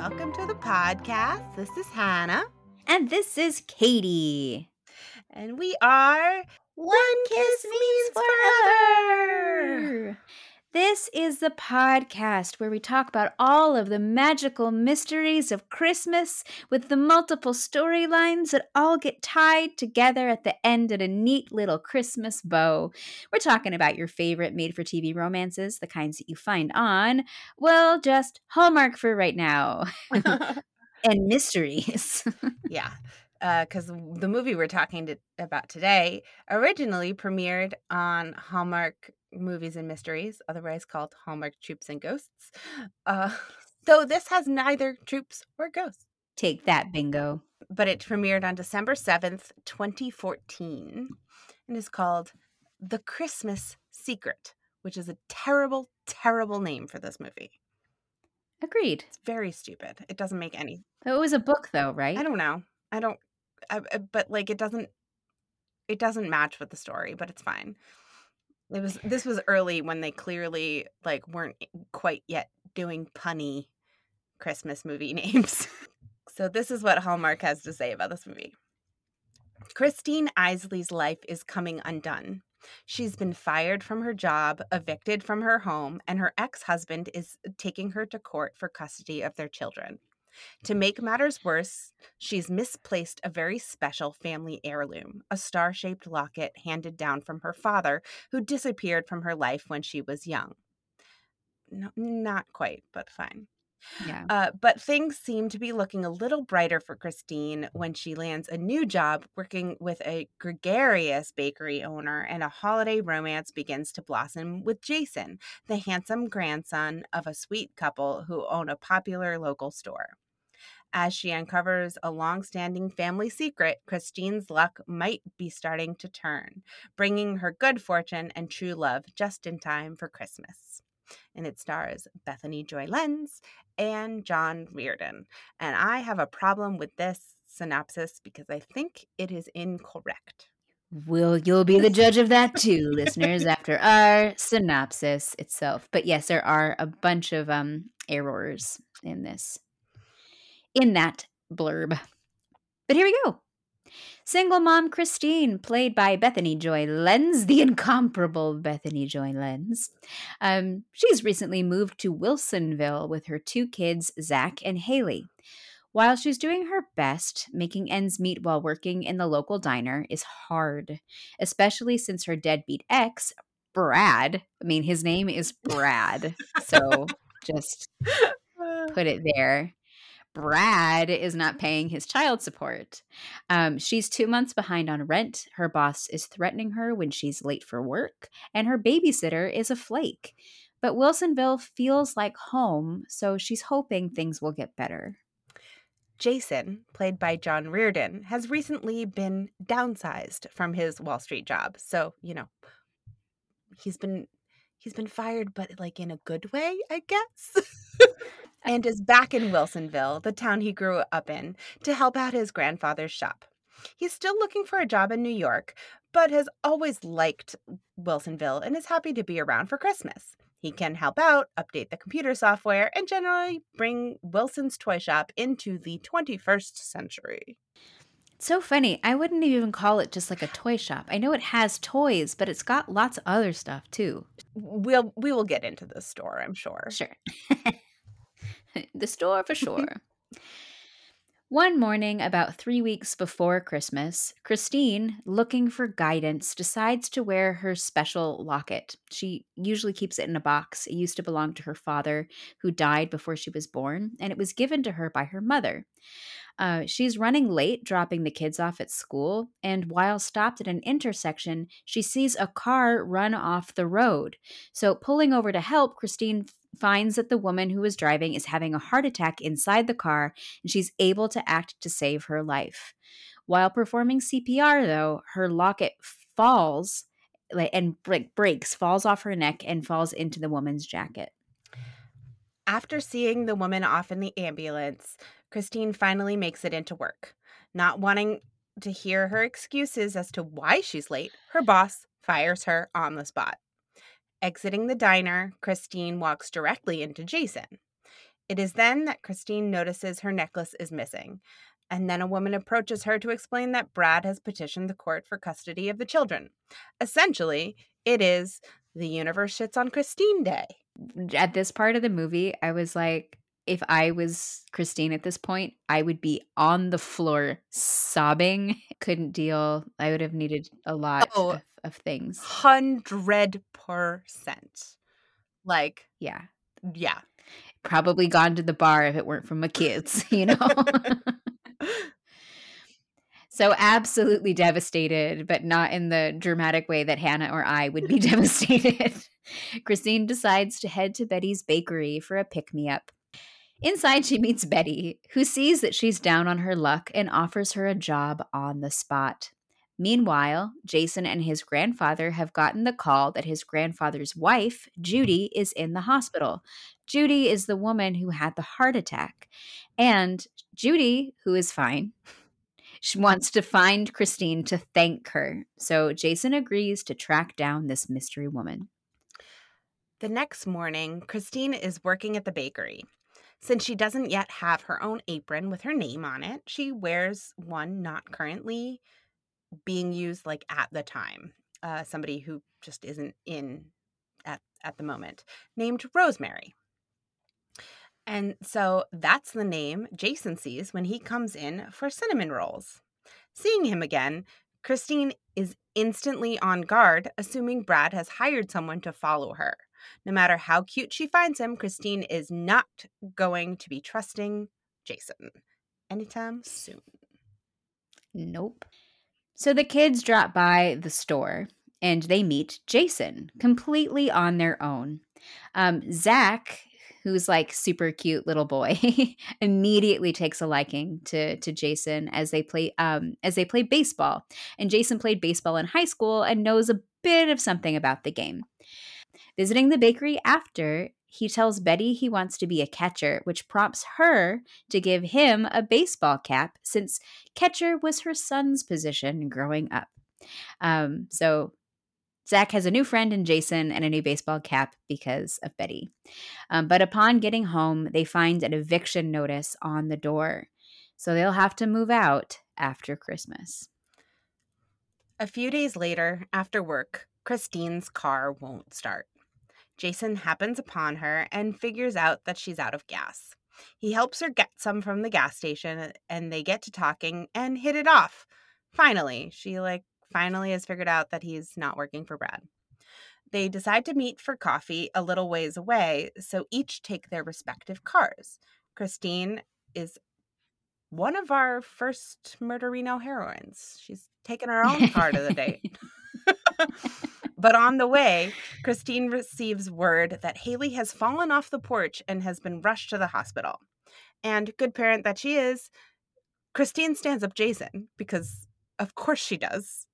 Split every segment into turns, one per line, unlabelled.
Welcome to the podcast. This is Hannah.
And this is Katie.
And we are
One Kiss Means Forever. This is the podcast where we talk about all of the magical mysteries of Christmas with the multiple storylines that all get tied together at the end in a neat little Christmas bow. We're talking about your favorite made for TV romances, the kinds that you find on, well, just Hallmark for right now, and mysteries.
yeah, because uh, the movie we're talking to, about today originally premiered on Hallmark Movies and Mysteries, otherwise called Hallmark Troops and Ghosts. Uh, though this has neither troops or ghosts.
Take that, bingo.
But it premiered on December 7th, 2014, and is called The Christmas Secret, which is a terrible, terrible name for this movie.
Agreed.
It's very stupid. It doesn't make any.
It was a book, though, right?
I don't know. I don't. I, but like, it doesn't. It doesn't match with the story, but it's fine. It was this was early when they clearly like weren't quite yet doing punny Christmas movie names. so this is what Hallmark has to say about this movie. Christine Isley's life is coming undone. She's been fired from her job, evicted from her home, and her ex husband is taking her to court for custody of their children. To make matters worse, she's misplaced a very special family heirloom, a star shaped locket handed down from her father, who disappeared from her life when she was young. No, not quite, but fine.
Yeah.
Uh, but things seem to be looking a little brighter for Christine when she lands a new job working with a gregarious bakery owner, and a holiday romance begins to blossom with Jason, the handsome grandson of a sweet couple who own a popular local store. As she uncovers a long standing family secret, Christine's luck might be starting to turn, bringing her good fortune and true love just in time for Christmas. And it stars Bethany Joy Lenz and John Reardon. And I have a problem with this synopsis because I think it is incorrect.
Well, you'll be the judge of that too, listeners, after our synopsis itself. But yes, there are a bunch of um errors in this in that blurb. But here we go. Single mom Christine, played by Bethany Joy Lenz, the incomparable Bethany Joy Lenz. Um, she's recently moved to Wilsonville with her two kids, Zach and Haley. While she's doing her best, making ends meet while working in the local diner is hard, especially since her deadbeat ex, Brad, I mean, his name is Brad. so just put it there. Brad is not paying his child support. Um, she's two months behind on rent. Her boss is threatening her when she's late for work, and her babysitter is a flake. But Wilsonville feels like home, so she's hoping things will get better.
Jason, played by John Reardon, has recently been downsized from his Wall Street job. So, you know, he's been he's been fired but like in a good way, I guess. and is back in Wilsonville, the town he grew up in, to help out his grandfather's shop. He's still looking for a job in New York, but has always liked Wilsonville and is happy to be around for Christmas. He can help out, update the computer software, and generally bring Wilson's toy shop into the 21st century.
so funny. I wouldn't even call it just like a toy shop. I know it has toys, but it's got lots of other stuff too.
We'll we will get into the store, I'm sure.
Sure. the store for sure. One morning, about three weeks before Christmas, Christine, looking for guidance, decides to wear her special locket. She usually keeps it in a box. It used to belong to her father, who died before she was born, and it was given to her by her mother. Uh, she's running late, dropping the kids off at school, and while stopped at an intersection, she sees a car run off the road. So, pulling over to help, Christine finds that the woman who was driving is having a heart attack inside the car, and she's able to act to save her life. While performing CPR, though, her locket falls and breaks, falls off her neck, and falls into the woman's jacket.
After seeing the woman off in the ambulance, Christine finally makes it into work. Not wanting to hear her excuses as to why she's late, her boss fires her on the spot. Exiting the diner, Christine walks directly into Jason. It is then that Christine notices her necklace is missing. And then a woman approaches her to explain that Brad has petitioned the court for custody of the children. Essentially, it is the universe shits on Christine Day.
At this part of the movie, I was like, if I was Christine at this point, I would be on the floor sobbing. Couldn't deal. I would have needed a lot
Oh.
of, of things.
Hundred percent. Like,
Yeah.
yeah.
Probably gone to the bar if it weren't for my kids, you know? so absolutely devastated, but not in the dramatic way that Hannah or I would be devastated. Christine decides to head to Betty's bakery for a pick me up. Inside, she meets Betty, who sees that she's down on her luck and offers her a job on the spot. Meanwhile, Jason and his grandfather have gotten the call that his grandfather's wife, Judy, is in the hospital. Judy is the woman who had the heart attack. And Judy, who is fine, she wants to find Christine to thank her. So Jason agrees to track down this mystery woman.
The next morning, Christine is working at the bakery. Since she doesn't yet have her own apron with her name on it, she wears one not currently being used like at the time. Uh, somebody who just isn't in at, at the moment, named Rosemary. And so that's the name Jason sees when he comes in for cinnamon rolls. Seeing him again, Christine is instantly on guard, assuming Brad has hired someone to follow her. No matter how cute she finds him, Christine is not going to be trusting Jason anytime soon.
Nope. So the kids drop by the store and they meet Jason completely on their own. Um, Zach, who's like super cute little boy, immediately takes a liking to to Jason as they play um, as they play baseball. And Jason played baseball in high school and knows a bit of something about the game. Visiting the bakery after, he tells Betty he wants to be a catcher, which prompts her to give him a baseball cap since catcher was her son's position growing up. Um, so Zach has a new friend in Jason and a new baseball cap because of Betty. Um, but upon getting home, they find an eviction notice on the door. So they'll have to move out after Christmas.
A few days later, after work, Christine's car won't start. Jason happens upon her and figures out that she's out of gas. He helps her get some from the gas station and they get to talking and hit it off. Finally, she like finally has figured out that he's not working for Brad. They decide to meet for coffee a little ways away, so each take their respective cars. Christine is one of our first Murderino heroines. She's taken her own car to the date. but on the way, Christine receives word that Haley has fallen off the porch and has been rushed to the hospital. And good parent that she is, Christine stands up Jason because, of course, she does.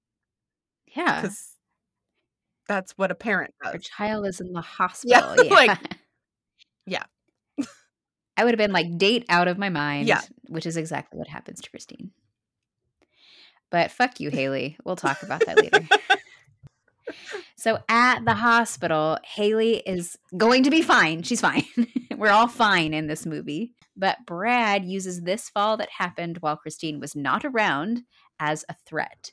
Yeah.
Because that's what a parent does.
Her child is in the hospital. Yeah.
like- yeah.
I would have been like, date out of my mind.
Yeah.
Which is exactly what happens to Christine. But fuck you, Haley. We'll talk about that later. So at the hospital, Haley is going to be fine. She's fine. We're all fine in this movie. But Brad uses this fall that happened while Christine was not around as a threat.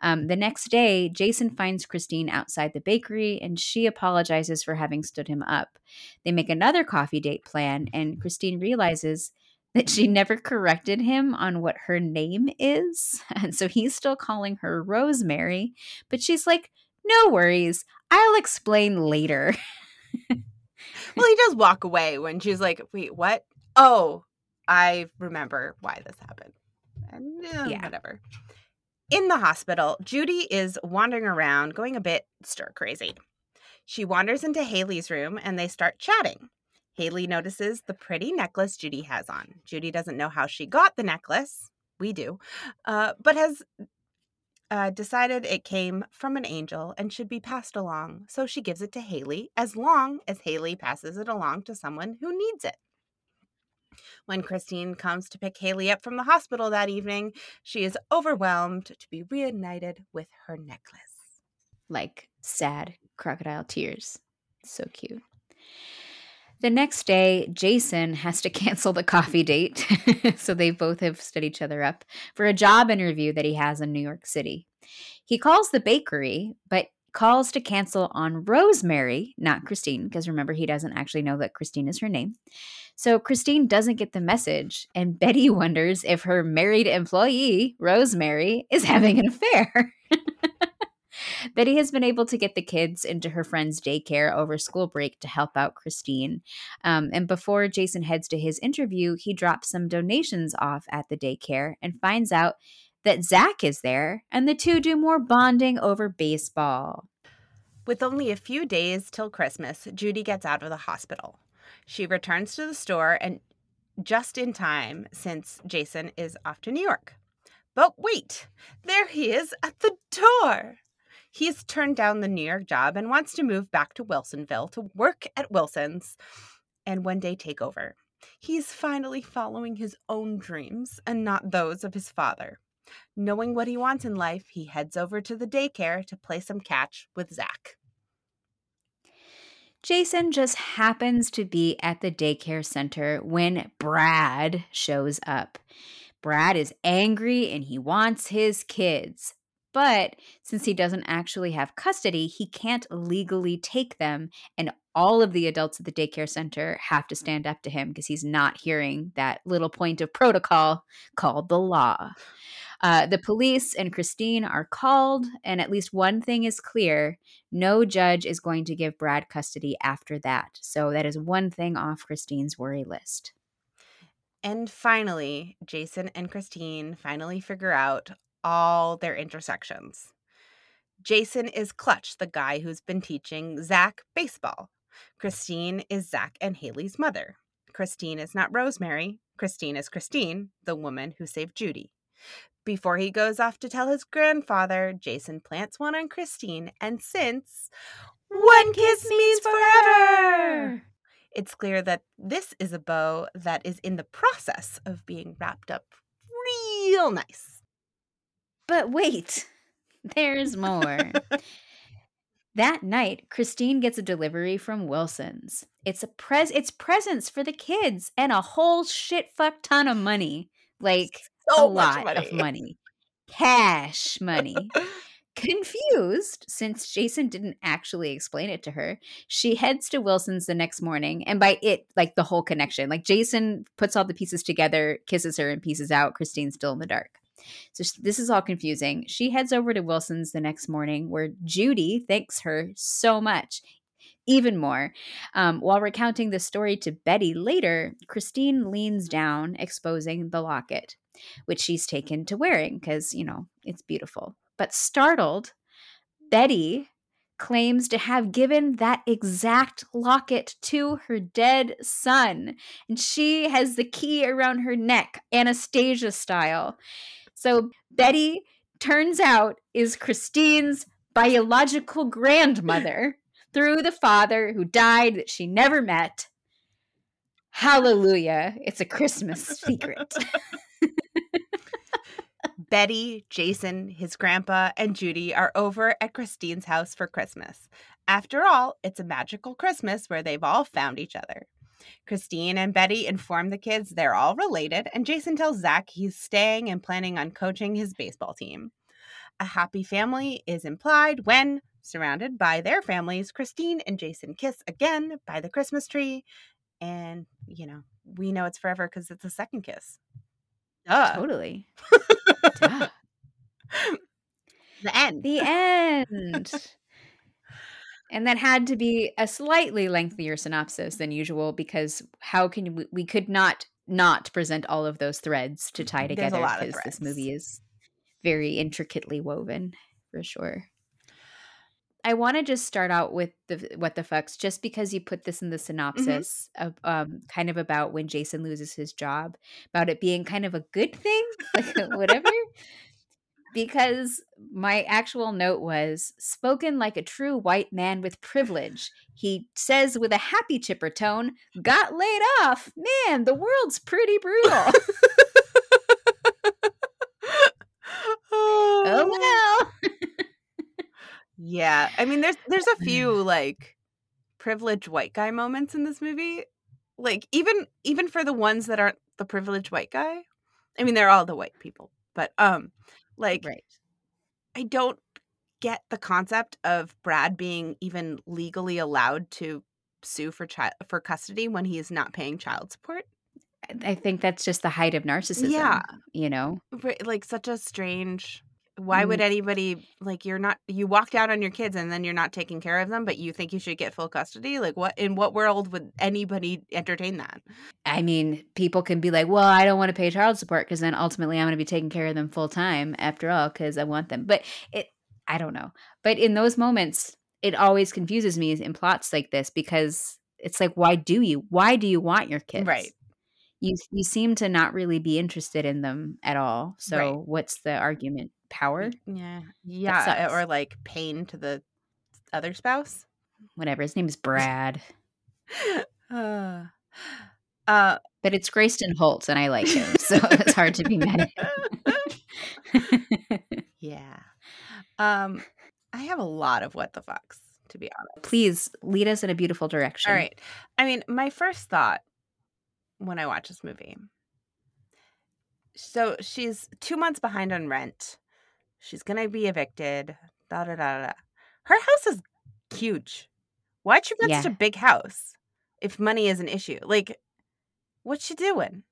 Um, the next day, Jason finds Christine outside the bakery and she apologizes for having stood him up. They make another coffee date plan, and Christine realizes that she never corrected him on what her name is. And so he's still calling her Rosemary, but she's like, no worries. I'll explain later.
Well, he does walk away when she's like, wait, what? Oh, I remember why this happened. And eh,
Yeah.
whatever. In the hospital, Judy is wandering around, going a bit stir crazy. She wanders into Haley's room and they start chatting. Haley notices the pretty necklace Judy has on. Judy doesn't know how she got the necklace. We do. Uh, but has uh, decided it came from an angel and should be passed along. So she gives it to Haley as long as Haley passes it along to someone who needs it. When Christine comes to pick Haley up from the hospital that evening, she is overwhelmed to be reunited with her necklace.
like sad crocodile tears. So cute. The next day, Jason has to cancel the coffee date. so they both have stood each other up for a job interview that he has in New York City. He calls the bakery, but calls to cancel on Rosemary, not Christine, because remember, he doesn't actually know that Christine is her name. So Christine doesn't get the message, and Betty wonders if her married employee, Rosemary, is having an affair. Betty has been able to get the kids into her friend's daycare over school break to help out Christine. Um, and before Jason heads to his interview, he drops some donations off at the daycare and finds out that Zach is there, and the two do more bonding over baseball.
With only a few days till Christmas, Judy gets out of the hospital. She returns to the store and just in time since Jason is off to New York. But wait, there he is at the door. He's turned down the New York job and wants to move back to Wilsonville to work at Wilson's and one day take over. He's finally following his own dreams and not those of his father. Knowing what he wants in life, he heads over to the daycare to play some catch with Zach.
Jason just happens to be at the daycare center when Brad shows up. Brad is angry and he wants his kids. But since he doesn't actually have custody, he can't legally take them. And all of the adults at the daycare center have to stand up to him because he's not hearing that little point of protocol called the law. Uh, the police and Christine are called, and at least one thing is clear no judge is going to give Brad custody after that. So that is one thing off Christine's worry list.
And finally, Jason and Christine finally figure out all their intersections. Jason is Clutch, the guy who's been teaching Zach baseball. Christine is Zach and Haley's mother. Christine is not Rosemary. Christine is Christine, the woman who saved Judy. Before he goes off to tell his grandfather, Jason plants one on Christine, and since one kiss means forever, it's clear that this is a bow that is in the process of being wrapped up real nice.
But wait, there's more. that night, Christine gets a delivery from Wilson's. It's a pres it's presents for the kids and a whole shit fuck ton of money. Like so a lot money. of money. Cash money. Confused, since Jason didn't actually explain it to her, she heads to Wilson's the next morning. And by it, like the whole connection, like Jason puts all the pieces together, kisses her, and pieces out. Christine's still in the dark. So this is all confusing. She heads over to Wilson's the next morning where Judy thanks her so much, even more. Um, while recounting the story to Betty later, Christine leans down, exposing the locket, which she's taken to wearing because, you know, it's beautiful. But startled, Betty claims to have given that exact locket to her dead son. And she has the key around her neck, Anastasia style. So Betty turns out is Christine's biological grandmother through the father who died that she never met. Hallelujah. It's a Christmas secret.
Betty, Jason, his grandpa, and Judy are over at Christine's house for Christmas. After all, it's a magical Christmas where they've all found each other. Christine and Betty inform the kids they're all related, and Jason tells Zach he's staying and planning on coaching his baseball team. A happy family is implied when, surrounded by their families, Christine and Jason kiss again by the Christmas tree. And, you know, we know it's forever because it's a second kiss.
Duh. Totally.
Duh. The end.
The end. And that had to be a slightly lengthier synopsis than usual because how can we, we could not not present all of those threads to tie together because this movie is very intricately woven for sure. I want to just start out with the what the fucks, just because you put this in the mm-hmm. synopsis mm-hmm. of um, kind of about when Jason loses his job, about it being kind of a good thing, like whatever because my actual note was spoken like a true white man with privilege. He says with a happy chipper tone, got laid off. Man, the world's pretty brutal. oh
well. yeah. I mean there's there's a few like privileged white guy moments in this movie. Like even even for the ones that aren't the privileged white guy. I mean, they're all the white people, but um, like
right.
I don't get the concept of Brad being even legally allowed to sue for child for custody when he is not paying child support.
I think that's just the height of narcissism.
Yeah.
You know?
Like such a strange why would mm-hmm. anybody like you're not you walked out on your kids and then you're not taking care of them but you think you should get full custody like what in what world would anybody entertain that
I mean, people can be like, well, I don't want to pay child support because then ultimately I'm going to be taking care of them full time after all because I want them. But it, I don't know. But in those moments, it always confuses me in plots like this because it's like, why do you? Why do you want your kids?
Right.
You you seem to not really be interested in them at all. So
Right.
what's the argument? Power?
yeah yeah or like pain to the other spouse
Whatever. His name is Brad.
uh, uh
but it's Grayston Holt and I like him. So it's hard to be mad
yeah um i have a lot of what the fucks to be honest
Please lead us in a beautiful direction.
All right. I mean, my first thought when I watch this movie. So she's two months behind on rent. She's gonna be evicted. Da da da da. Her house is huge. Why'd she get such a big house if money is an issue? Like, what's she doing?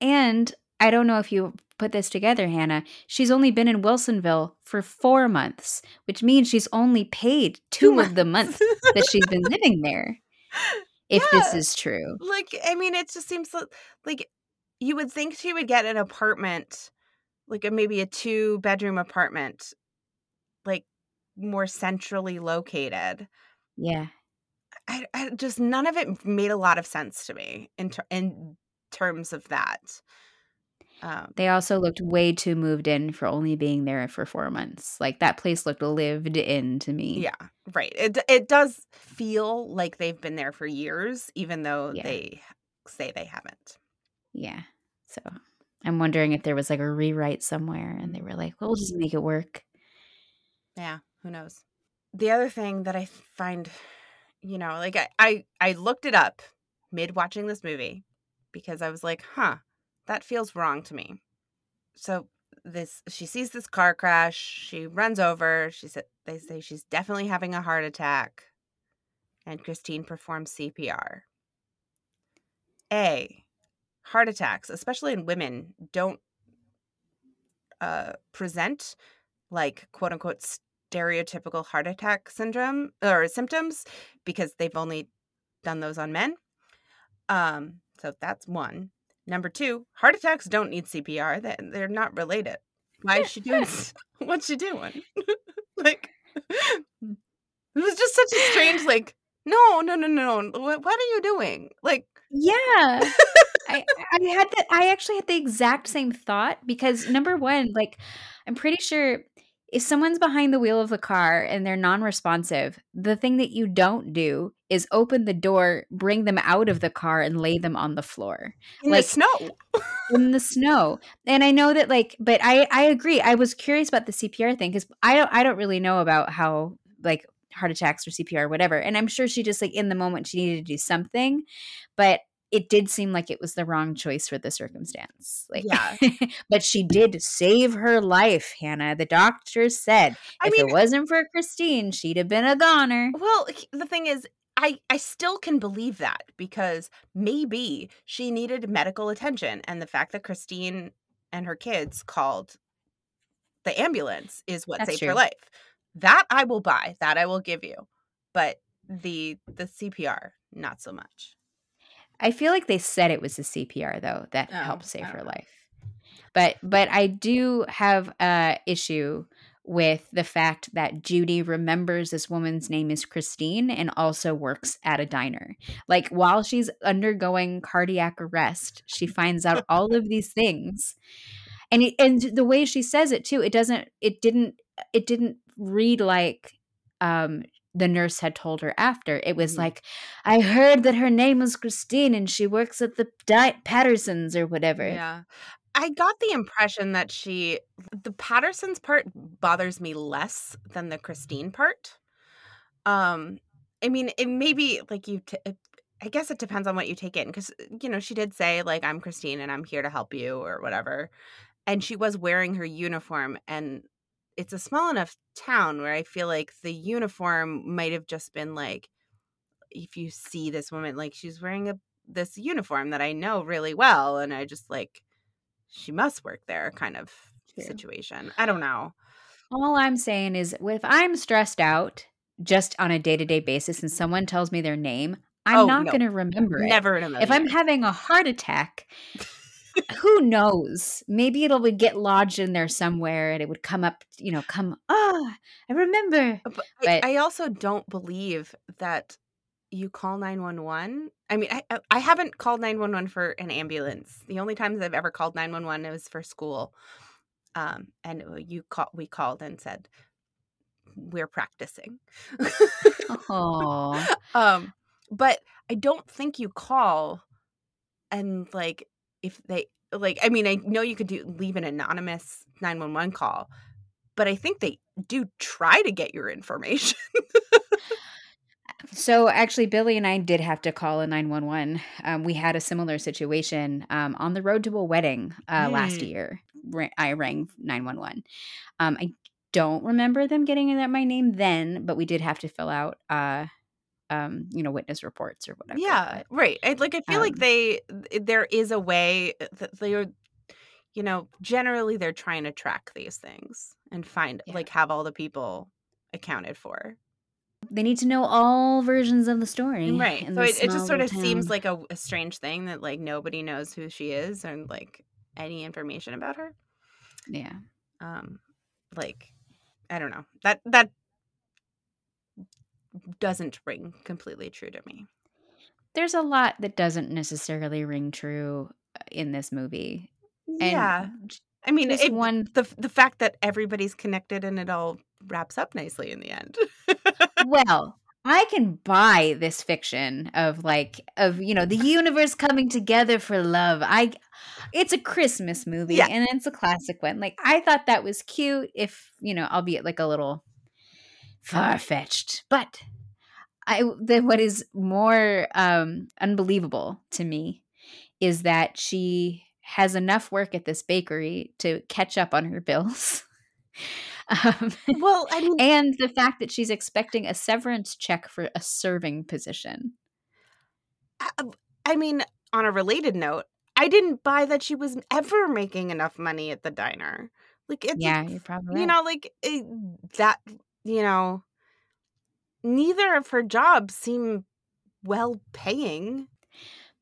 And I don't know if you put this together, Hannah. She's only been in Wilsonville for four months, which means she's only paid two, of the months that she's been living there. If this is true.
like, I mean, it just seems li- like you would think she would get an apartment, like a, maybe a two bedroom apartment, like more centrally located.
Yeah.
I, I just none of it made a lot of sense to me in ter- in terms of that. Um,
They also looked way too moved in for only being there for four months. Like that place looked lived in to me.
yeah, right. It it does feel like they've been there for years, even though
Yeah.
they say they haven't.
Yeah. So I'm wondering if there was like a rewrite somewhere and they were like, well, we'll just make it work.
Yeah, who knows? The other thing that I find, you know, like I I, I looked it up mid watching this movie because I was like, huh, that feels wrong to me. So this she sees this car crash, she runs over, she said they say she's definitely having a heart attack, and Christine performs CPR. A heart attacks, especially in women, don't uh present like quote unquote stereotypical heart attack syndrome or symptoms because they've only done those on men. Um, so that's one. Number two, heart attacks don't need CPR. They, they're not related. Why is she doing? What's she doing? like, it was just such a strange. Like, no, no, no, no. What, what are you doing? Like,
Yeah. I, I had that I actually had the exact same thought because number one, like I'm pretty sure if someone's behind the wheel of the car and they're non-responsive, the thing that you don't do is open the door, bring them out of the car and lay them on the floor
in
Like-
the snow.
in the snow. And I know that like but I I agree. I was curious about the CPR thing cuz I don't I don't really know about how like heart attacks or CPR or whatever. And I'm sure she just like in the moment she needed to do something, but it did seem like it was the wrong choice for the circumstance. Like
Yeah.
but she did save her life, Hannah. The doctor said
I
if
mean,
it wasn't for Christine, she'd have been a goner.
Well, the thing is, I I still can believe that because maybe she needed medical attention, and the fact that Christine and her kids called the ambulance is what
That's
saved her life. That I will buy. That I will give you. But the the CPR, not so much.
I feel like they said it was the CPR though that
Oh,
helped save her
know.
life. But but I do have a issue with the fact that Judy remembers this woman's name is Christine and also works at a diner. Like while she's undergoing cardiac arrest, she finds out all of these things. And it, and the way she says it too, it doesn't it didn't it didn't read like um the nurse had told her after. It was
Mhm.
like I heard that her name was Christine and she works at the Di- Pattersons or whatever.
Yeah. I got the impression that she the Patterson's part bothers me less than the Christine part. Um I mean, it maybe like you. T- I guess it depends on what you take in because you know she did say like I'm Christine and I'm here to help you or whatever, and she was wearing her uniform and it's a small enough town where I feel like the uniform might have just been like if you see this woman like she's wearing a this uniform that I know really well and I just like she must work there kind of
True.
situation. I don't know.
All I'm saying is if I'm stressed out just on a day-to-day basis and someone tells me their name, I'm
Oh,
not
no.
going to remember it.
Never in a million.
If I'm having a heart attack, who knows? Maybe it'll would get lodged in there somewhere and it would come up, you know, come, ah, I remember.
But,
But-
I, I also don't believe that you call 911. I mean, I, I- haven't called 911 for an ambulance. The only times I've ever called 911 was for school. Um, and you call, we called and said, we're practicing.
Oh,
um, but I don't think you call and like if they like I mean I know you could do leave an anonymous 911 call, but I think they do try to get your information.
So actually, Billy and I did have to call a 911. Um, we had a similar situation um, on the road to a wedding uh, last
Mm.
year. I rang 911. Um, I don't remember them getting in at my name then, but we did have to fill out, uh, um, you know, witness reports or whatever.
yeah,
but-
right. I, like I feel like
um,
they there is a way that they're you know, generally they're trying to track these things and find
Yeah.
like have all the people accounted for.
they need to know all versions of the story.
Right. So it, it just sort of
little
seems like a, a strange thing that like nobody knows who she is and like any information about her.
yeah.
Um like I don't know. That that doesn't ring completely true to me.
There's a lot that doesn't necessarily ring true uh, in this movie. And
yeah. I mean, it,
one
the the fact that everybody's connected and it all wraps up nicely in the end.
well i can buy this fiction of like of you know the universe coming together for love i it's a christmas movie
Yeah.
and it's a classic one like i thought that was cute if you know albeit like a little far-fetched but i then what is more um unbelievable to me is that she has enough work at this bakery to catch up on her bills um,
well, I mean,
and the fact that she's expecting a severance check for a serving position.
I, I mean, on a related note, I didn't buy that she was ever making enough money at the diner. Like it's
yeah, you're probably
you know, like it, that. You know, neither of her jobs seem well paying.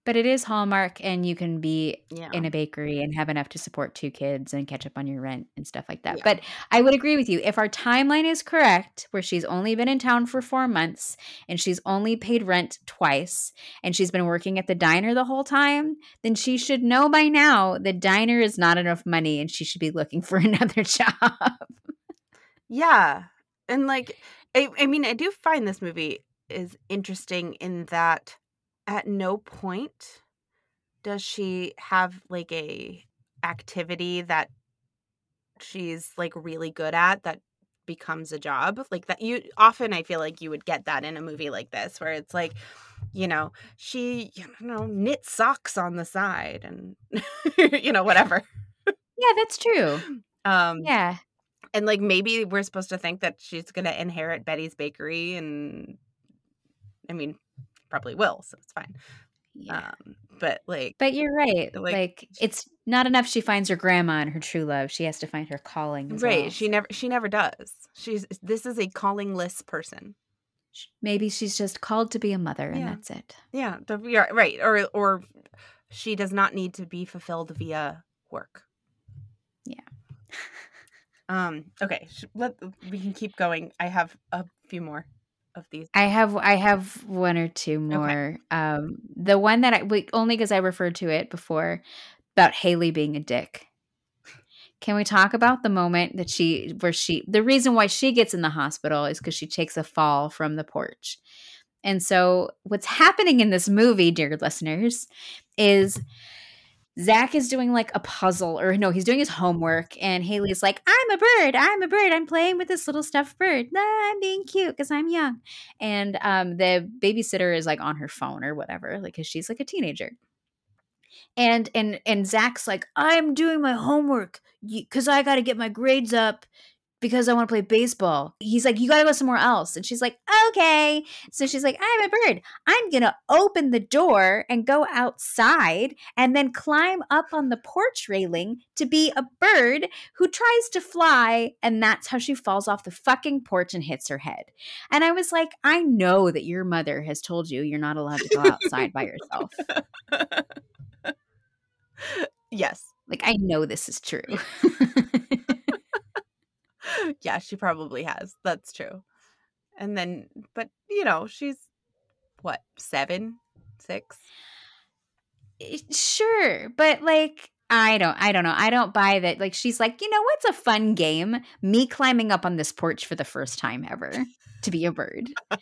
but it is Hallmark, and you can be
Yeah.
in a bakery and have enough to support two kids and catch up on your rent and stuff like that.
Yeah.
But I would agree with you. If our timeline is correct, where she's only been in town for four months and she's only paid rent twice and she's been working at the diner the whole time, then she should know by now the diner is not enough money and she should be looking for another job.
Yeah. And like I, I mean, I do find this movie is interesting in that at no point does she have like a activity that she's like really good at that becomes a job like that you often i feel like you would get that in a movie like this where it's like you know she you know knit socks on the side and you know whatever
yeah, that's true.
um
Yeah.
And like maybe we're supposed to think that she's gonna inherit Betty's bakery, and I mean, probably will, so it's fine.
Yeah.
Um, but like,
But you're right.
Like-
Like, it's not enough she finds her grandma and her true love. She has to find her calling. As
right?
well.
She never, she never does. She's this is a callingless person.
Maybe she's just called to be a mother and
Yeah.
that's it.
Yeah, yeah, right. Or or she does not need to be fulfilled via work.
Yeah.
Um. Okay. Let we can keep going. I have a few more of these.
I have I have one or two more. Um the one that I we, only because I referred to it before about Haley being a dick. Can we talk about the moment that she where she the reason why she gets in the hospital is because she takes a fall from the porch. And so what's happening in this movie, dear listeners, is Zach is doing like a puzzle, or no, he's doing his homework, and Haley's like, I'm a bird, I'm a bird, I'm playing with this little stuffed bird. I'm being cute because I'm young. And um, the babysitter is like on her phone or whatever, like, because she's like a teenager. And and and Zach's like, I'm doing my homework because I got to get my grades up because I want to play baseball. He's like, You got to go somewhere else. And she's like, Okay. So she's like, I'm a bird. I'm going to open the door and go outside and then climb up on the porch railing to be a bird who tries to fly. And that's how she falls off the fucking porch and hits her head. And I was like, I know that your mother has told you you're not allowed to go outside by yourself.
yes.
Like, I know this is true.
yeah, she probably has. That's true. And then, but you know, she's what, seven, six?
Eh, sure. But like, I don't I don't know. I don't buy that. Like she's like, you know what's a fun game? Me climbing up on this porch for the first time ever to be a bird.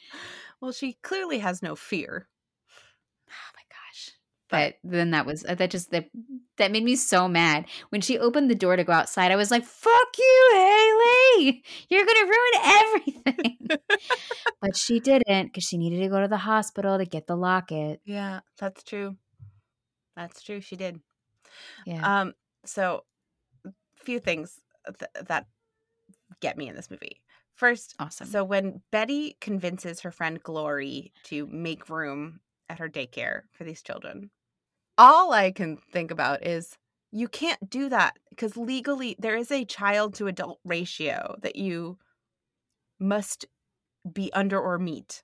well, she clearly has no fear.
But then that was uh, that just that that made me so mad when she opened the door to go outside. I was like, "Fuck you, Haley! You're gonna ruin everything." but she didn't because she needed to go to the hospital to get the locket.
Yeah, that's true. That's true. She did.
Yeah.
Um. So, a few things th- that get me in this movie. First,
awesome.
So when Betty convinces her friend Glory to make room at her daycare for these children, all I can think about is you can't do that because legally there is a child to adult ratio that you must be under or meet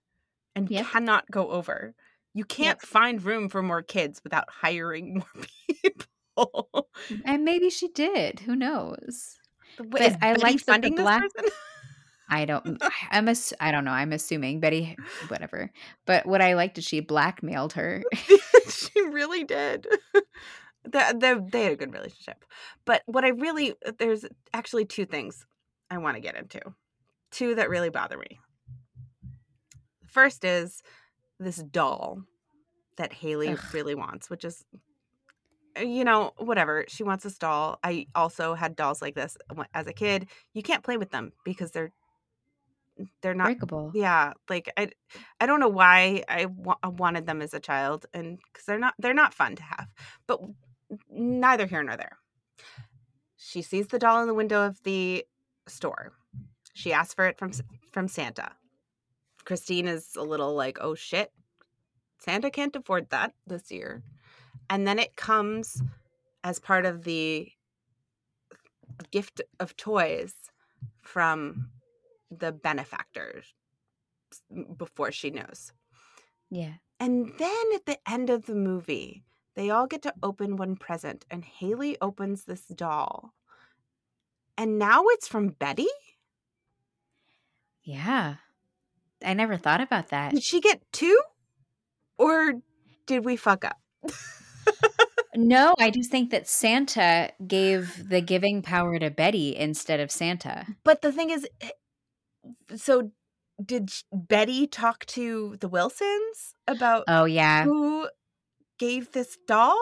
and yep. cannot go over. You can't yep. find room for more kids without hiring more people.
and maybe she did. Who knows?
But I like funding the black.
I don't. I'm a. I don't know. I'm assuming Betty. Whatever. But what I liked is she blackmailed her.
she really did. the, the, they had a good relationship. But what I really there's actually two things I want to get into. Two that really bother me. First is this doll that Haley Ugh. really wants, which is uh, you know, whatever. She wants this doll. I also had dolls like this as a kid. You can't play with them because they're they're not
breakable.
Yeah, like I, I don't know why I, wa- I wanted them as a child, and because they're not they're not fun to have. But neither here nor there. She sees the doll in the window of the store. She asks for it from from Santa. Christine is a little like, "Oh shit, Santa can't afford that this year," and then it comes as part of the gift of toys from the benefactors before she knows.
Yeah.
And then at the end of the movie, they all get to open one present, and Haley opens this doll. And now it's from Betty?
Yeah. I never thought about that.
Did she get two? Or did we fuck up?
no, I just think that Santa gave the giving power to Betty instead of Santa.
But the thing is, eh, so did Betty talk to the Wilsons about
Oh yeah.
who gave this doll?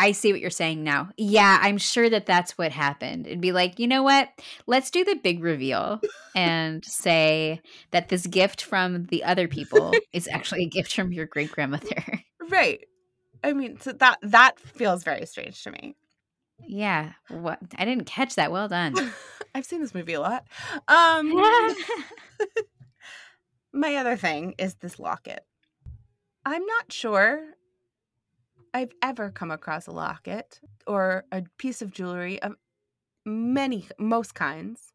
I see what you're saying now. Yeah, I'm sure that that's what happened. It'd be like, you know what? Let's do the big reveal and say that this gift from the other people is actually a gift from your great grandmother.
Right. I mean, so that that feels very strange to me.
Yeah. What? I didn't catch that. Well done.
I've seen this movie a lot. Um, my other thing is this locket. I'm not sure I've ever come across a locket or a piece of jewelry of many, most kinds,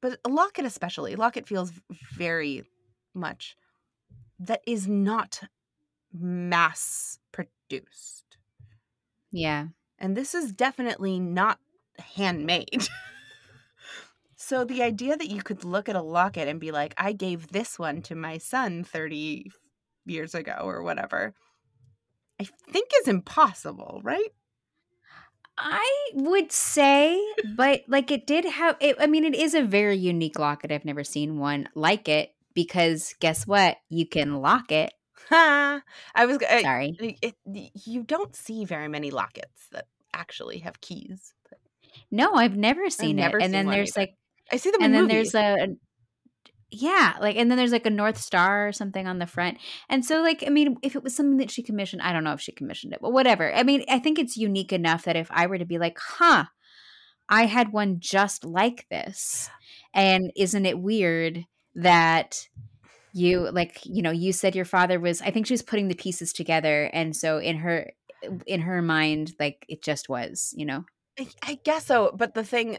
but a locket especially. Locket feels very much that is not mass produced.
Yeah.
And this is definitely not handmade. so the idea that you could look at a locket and be like, I gave this one to my son 30 years ago or whatever, I think is impossible, right?
I would say, but like it did have it, I mean, it is a very unique locket. I've never seen one like it because guess what? You can lock it
I was I,
Sorry.
it, it, you don't see very many lockets that actually have keys.
No, I've never seen
never
it.
seen
And then there's
either.
like
I see them
and then
movies.
there's a yeah, like and then there's like a North Star or something on the front. And so like I mean, if it was something that she commissioned, I don't know if she commissioned it, but whatever. I mean, I think it's unique enough that if I were to be like, "Huh, I had one just like this." And isn't it weird that you like, you know, you said your father was I think she was putting the pieces together and so in her in her mind like it just was, you know.
I, I guess so, but the thing,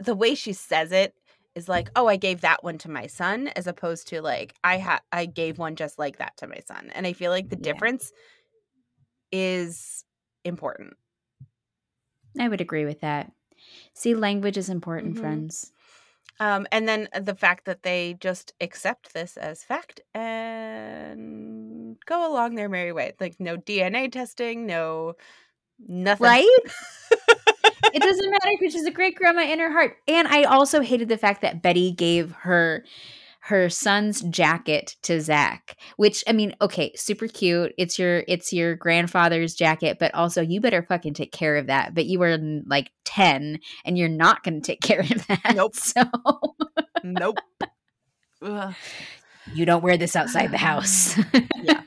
the way she says it is like, "Oh, I gave that one to my son," as opposed to like, "I had I gave one just like that to my son," and I feel like the
Yeah.
difference is important.
I would agree with that. See, language is important,
Mhm.
friends.
Um, and then the fact that they just accept this as fact and go along their merry way, like no DNA testing, no nothing.
Right? it doesn't matter because she's a great grandma in her heart. And I also hated the fact that Betty gave her her son's jacket to Zach, which I mean, okay, super cute. It's your it's your grandfather's jacket, but also you better fucking take care of that. But you were like 10 and you're not gonna take care of that.
Nope.
So
nope. Ugh.
you don't wear this outside the house.
yeah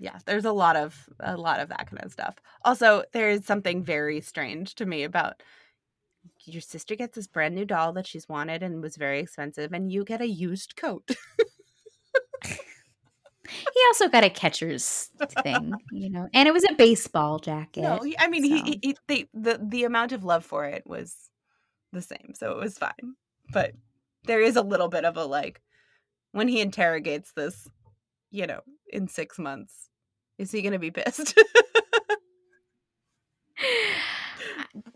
yeah there's a lot of a lot of that kind of stuff also there is something very strange to me about your sister gets this brand new doll that she's wanted and was very expensive and you get a used coat
he also got a catcher's thing, you know, and it was a baseball jacket.
no i mean he,
so.
he, he they, the the amount of love for it was the same so it was fine but there is a little bit of a like when he interrogates this you know in six months is he gonna be pissed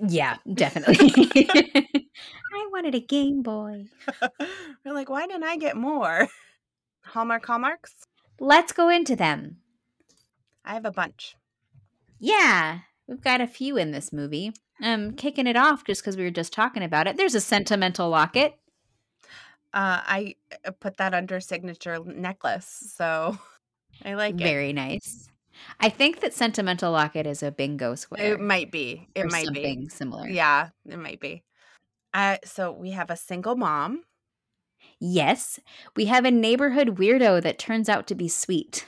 yeah, definitely. I wanted a Game Boy.
we're like why didn't i get more hallmark hallmarks
Let's go into them.
i have a bunch
Yeah, we've got a few in this movie. Um, kicking it off just because we were just talking about it. There's a sentimental locket.
Uh, I uh, put that under signature necklace, so I like it.
Very nice. I think that sentimental locket is a bingo square.
It might be. It might
something similar.
Yeah, it might be. Uh, so we have a single mom.
Yes, we have a neighborhood weirdo that turns out to be sweet,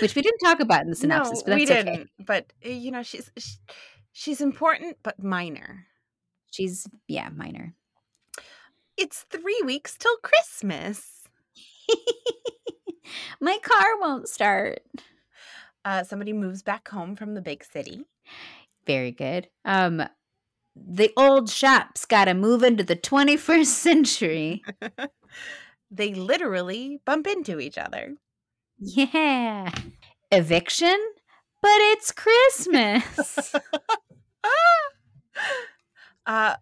which we didn't talk about in the synopsis,
no,
but
we
that's okay.
didn't. But uh, you know, she's sh- she's important but minor.
She's yeah, minor.
It's three weeks till Christmas.
My car won't start.
Uh, somebody moves back home from the big city.
Very good. Um, the old shop's got to move into the 21st century.
They literally bump into each other.
Yeah. Eviction? But it's Christmas.
Uh,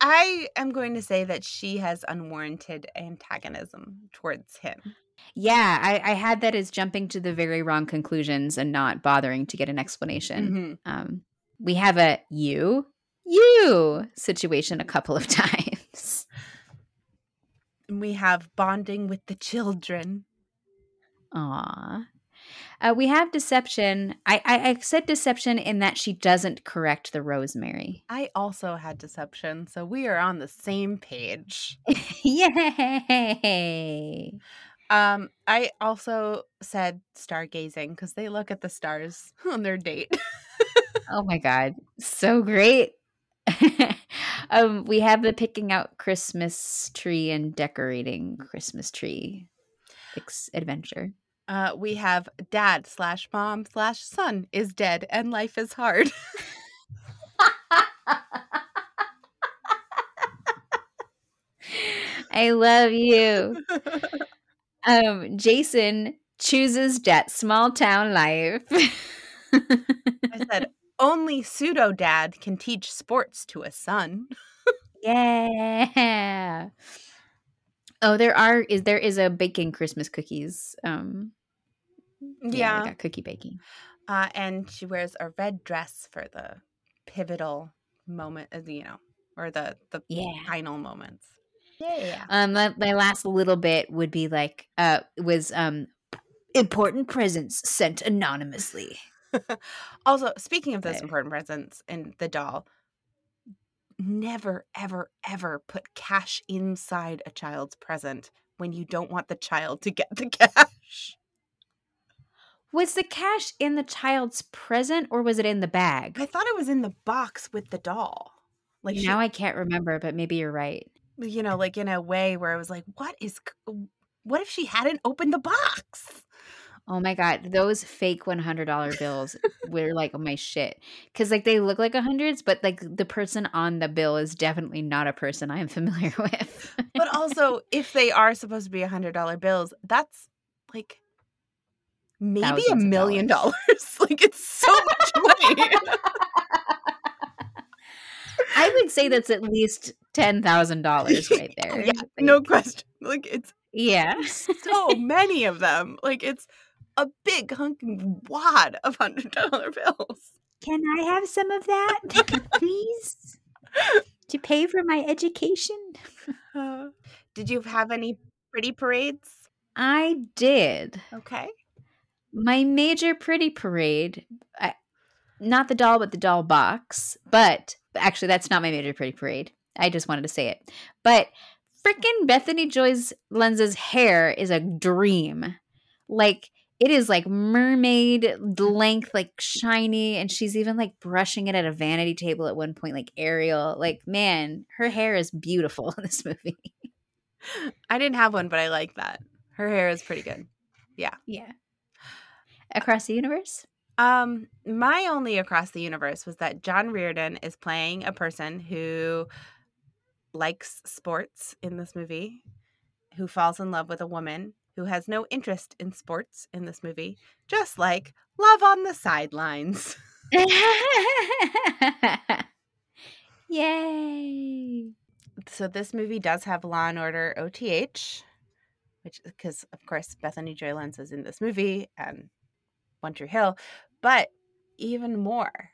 I- am going to say that she has unwarranted antagonism towards him.
yeah, I, I had that as jumping to the very wrong conclusions and not bothering to get an explanation.
Mhm.
Um, we have a you, you situation a couple of times.
And We have bonding with the children.
Aw. Uh, we have deception. I, I, I said deception in that she doesn't correct the rosemary.
I also had deception, so we are on the same page.
Yay!
Um, I also said stargazing because they look at the stars on their date.
Oh my god, so great. um, we have the picking out Christmas tree and decorating Christmas tree adventure.
Uh, we have dad slash mom slash son is dead and life is hard.
I love you. Um, Jason chooses that small town life.
I said only pseudo dad can teach sports to a son.
yeah. Oh, there are is there is a baking Christmas cookies. Um, yeah, got cookie baking.
Uh, and she wears a red dress for the pivotal moment, you know, or the the
Yeah.
final moments. Yeah.
Um, my, my last little bit would be like, uh, was um, Important presents sent anonymously.
also, speaking of those important presents and the doll, never, ever, ever put cash inside a child's present when you don't want the child to get the cash.
Was the cash in the child's present or was it in the bag?
I thought it was in the box with the doll. Like she,
now I can't remember, but maybe you're right.
you know, like in a way where I was like, what is what if she hadn't opened the box?
Oh my god, those fake $100 bills were like my shit. Cuz like they look like a hundreds, but like the person on the bill is definitely not a person I'm familiar with.
But also, if they are supposed to be a hundred dollar bills, that's like maybe a
Thousands
million dollars. like it's so much money.
I would say that's at least $10,000 right there.
yeah,
Like,
no question. Like it's
Yeah.
so many of them. Like it's a big hunking wad of hundred dollar bills.
Can I have some of that, please? To pay for my education?
Uh, did you have any pretty parades?
I did.
Okay.
My major pretty parade, I, not the doll, but the doll box. But actually, that's not my major pretty parade. I just wanted to say it. But freaking Bethany Joy's Lenz's hair is a dream. Like, it is like mermaid length, like shiny, and she's even like brushing it at a vanity table at one point, like Ariel. Like, man, her hair is beautiful in this movie.
I didn't have one, but I like that. Her hair is pretty good.
Yeah. Yeah. Across the universe?
Um, my only across the universe was that John Reardon is playing a person who likes sports in this movie, who falls in love with a woman who has no interest in sports in this movie, just like Love on the Sidelines.
Yay.
So this movie does have Law and Order OTH, which because of course Bethany Joy Lenz is in this movie and One Tree Hill, but even more,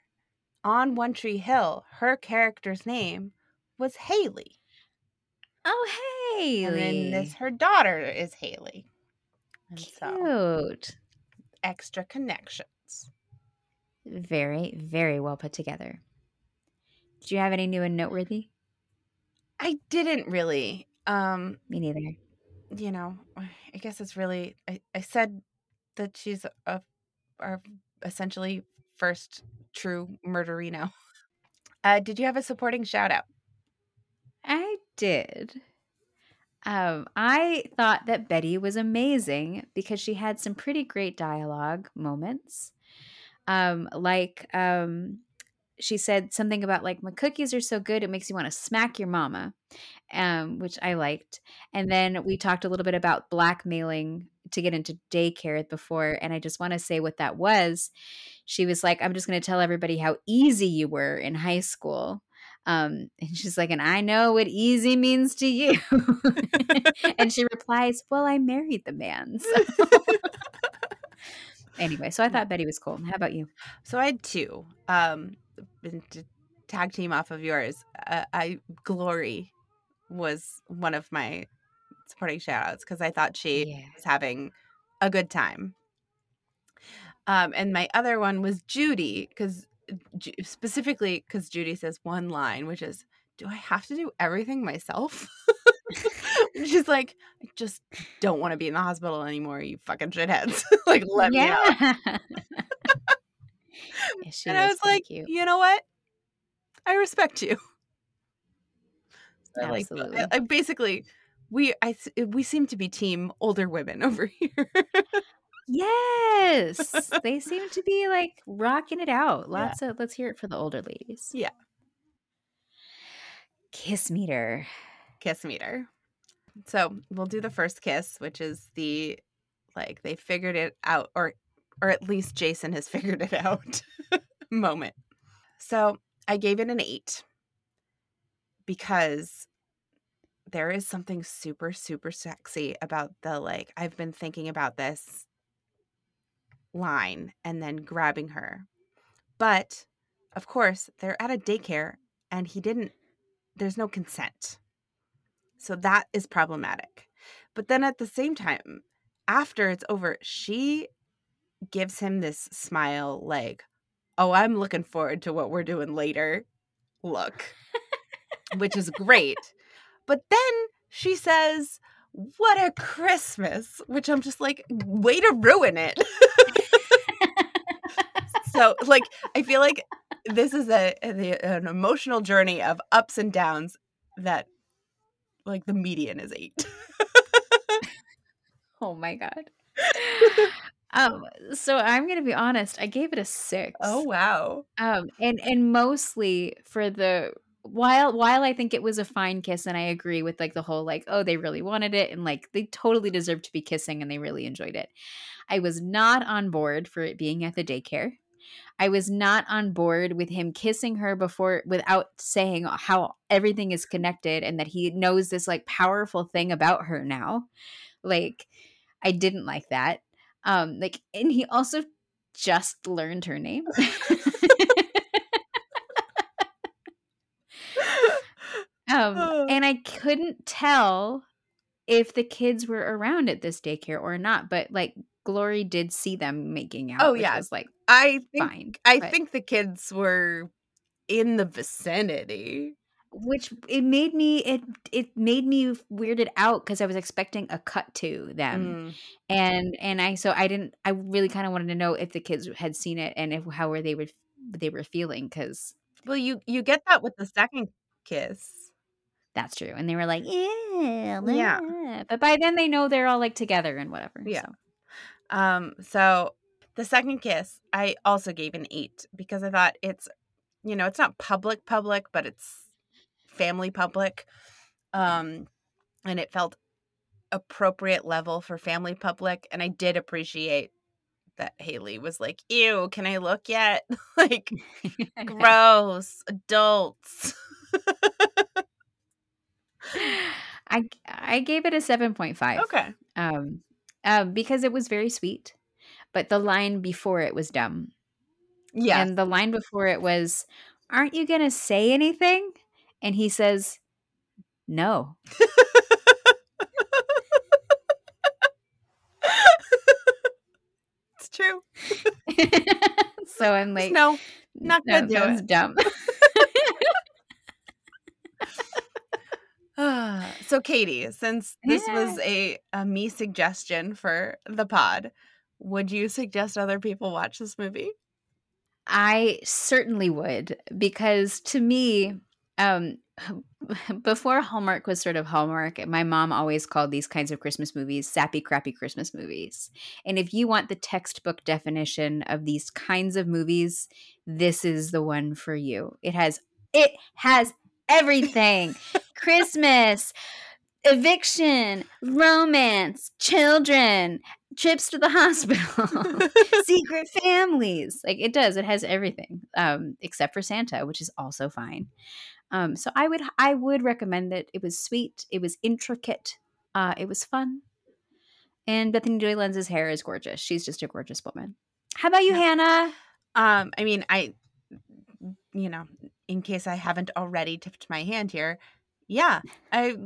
on One Tree Hill, her character's name was Haley,
Oh, Haley.
and then this her daughter is Haley, and so
Cute.
extra connections.
Very, very well put together. Did you have any new and noteworthy?
I didn't really, um,
Me neither.
you know, I guess it's really. I, I said that she's a our essentially first true murderino. Uh, did you have a supporting shout out?
I did. Um, I thought that Betty was amazing because she had some pretty great dialogue moments. Um, like um, she said something about like my cookies are so good it makes you want to smack your mama, um, which I liked. And then we talked a little bit about blackmailing to get into daycare before, and I just want to say what that was. She was like, "I'm just going to tell everybody how easy you were in high school." Um, and she's like, and I know what easy means to you. and she replies, Well, I married the man. So. anyway, so I thought Betty was cool. How about you?
So I had two. Um, tag team off of yours. Uh, I Glory was one of my supporting shout outs because I thought she
Yeah.
was having a good time. Um, and my other one was Judy because specifically because Judy says one line, which is, "Do I have to do everything myself?" She's like, "I just don't want to be in the hospital anymore, you fucking shitheads! like, let me out."
yeah. Yeah, she
and I was
so
like,
cute.
you know what? I respect you. I like.
Absolutely.
I, I basically we I s- we seem to be team older women over here.
Yes. they seem to be like rocking it out. Lots of let's hear it for the older ladies.
Yeah.
Kiss meter.
kiss meter. So we'll do the first kiss, which is the like they figured it out, or or at least Jason has figured it out moment. So I gave it an eight because there is something super, super sexy about the like, I've been thinking about this line and then grabbing her. But of course, they're at a daycare and he didn't, there's no consent. So that is problematic. But then at the same time, after it's over, she gives him this smile like, "Oh, I'm looking forward to what we're doing later." Look. which is great. But then she says, "What a Christmas," which I'm just like, "Way to ruin it." so, like, I feel like this is a, a an emotional journey of ups and downs that like the median is 8.
oh my god. Um, so I'm gonna be honest. I gave it a six.
Oh wow.
Um, and and mostly for the while while I think it was a fine kiss, and I agree with like the whole like oh they really wanted it and like they totally deserved to be kissing and they really enjoyed it. I was not on board for it being at the daycare. I was not on board with him kissing her before without saying how everything is connected and that he knows this like powerful thing about her now. Like I didn't like that. Um like and he also just learned her name. um and I couldn't tell if the kids were around at this daycare or not, but like Glory did see them making out.
Oh yeah,
was like
I think,
fine.
I
but-
think the kids were in the vicinity.
which it made me it it made me weirded out because I was expecting a cut to them,
Mm.
and and I so I didn't. I really kind of wanted to know if the kids had seen it and if how were they were they were feeling because
Well, you you get that with the second kiss.
that's true, and they were like yeah
Yeah.
but by then they know they're all like together and whatever.
Yeah.
so.
Um, so the second kiss, I also gave an eight because I thought it's, you know, it's not public public, but it's family public. Um, and it felt appropriate level for family public. And I did appreciate that Haley was like, ew, can I look yet? like, gross, adults.
I I gave it a seven point five.
okay.
um, um, because it was very sweet. But the line before it was dumb.
Yeah.
And the line before it was, Aren't you going to say anything? And he says, No.
it's true.
so I'm like,
no, not
no,
do
that was
it."
dumb.
so Katie, since this was a, a me suggestion for the pod, would you suggest other people watch this movie?
I certainly would because to me, um, before Hallmark was sort of Hallmark, my mom always called these kinds of Christmas movies sappy, crappy Christmas movies. And if you want the textbook definition of these kinds of movies, this is the one for you. It has it has everything: Christmas, eviction, romance, children, trips to the hospital secret families. Like it does. It has everything um except for santa which is also fine. Um so i would i would recommend it it was sweet it was intricate uh it was fun. And bethany joy lenz's hair is gorgeous. She's just a gorgeous woman. How about you
Yeah.
hannah?
Um, I mean, I, you know, in case I haven't already tipped my hand here, yeah, I,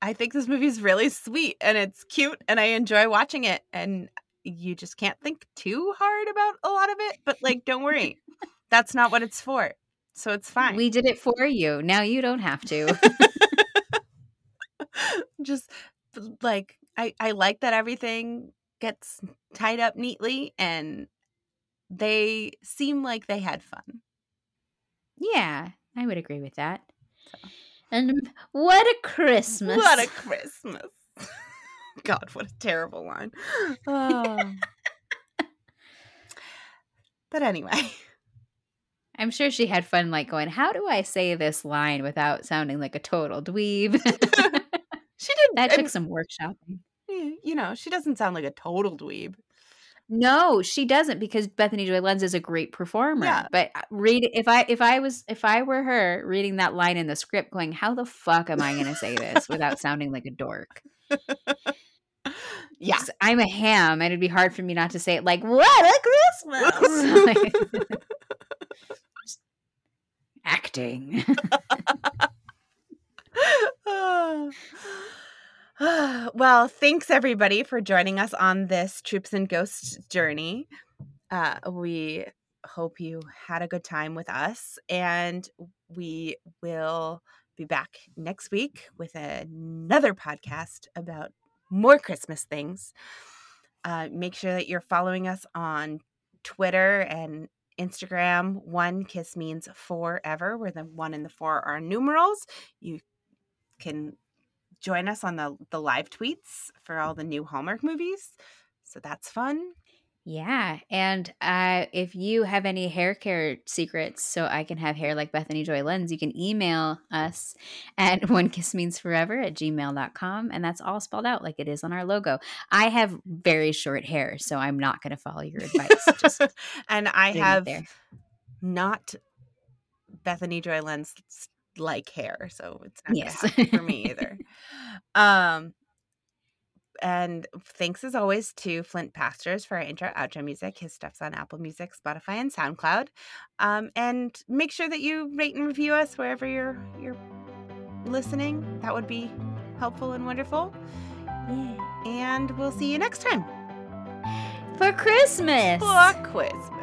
I think this movie is really sweet and it's cute and I enjoy watching it. And you just can't think too hard about a lot of it, but like, don't worry, that's not what it's for. So it's fine.
we did it for you now you don't have to
just like I, I like that everything gets tied up neatly and they seem like they had fun.
Yeah i would agree with that and what a christmas
What a Christmas. God, what a terrible line. Oh. but anyway,
I'm sure she had fun, like going, "How do I say this line without sounding like a total dweeb?"
she did
that took some workshopping.
you know, she doesn't sound like a total dweeb.
No, she doesn't because Bethany Joy Lenz is a great performer.
Yeah.
But uh, read if I if I was if I were her reading that line in the script, going, "How the fuck am I going to say this without sounding like a dork?"
Yeah.
I'm a ham, and it'd be hard for me not to say it like, "What a Christmas!" Acting.
well, thanks everybody for joining us on this Troops and Ghosts journey. Uh, we hope you had a good time with us, and we will be back next week with another podcast about more Christmas things. Uh, make sure that you're following us on Twitter and Instagram. One kiss means forever, where the one and the four are numerals. You can join us on the the live tweets for all the new Hallmark movies. So that's fun.
Yeah. And uh, if you have any hair care secrets so I can have hair like Bethany Joy Lenz, you can email us at one kiss means forever at gmail.com. And that's all spelled out like it is on our logo. I have very short hair, so I'm not going to follow your advice.
And I have not Bethany Joy Lenz like hair, so it's not yes. for me either. um and thanks as always to Flint Pastors for our intro outro music. His stuff's on Apple Music, Spotify, and SoundCloud. Um, and make sure that you rate and review us wherever you're you're listening. That would be helpful and wonderful. Yeah. And we'll see you next time.
For Christmas.
For Christmas.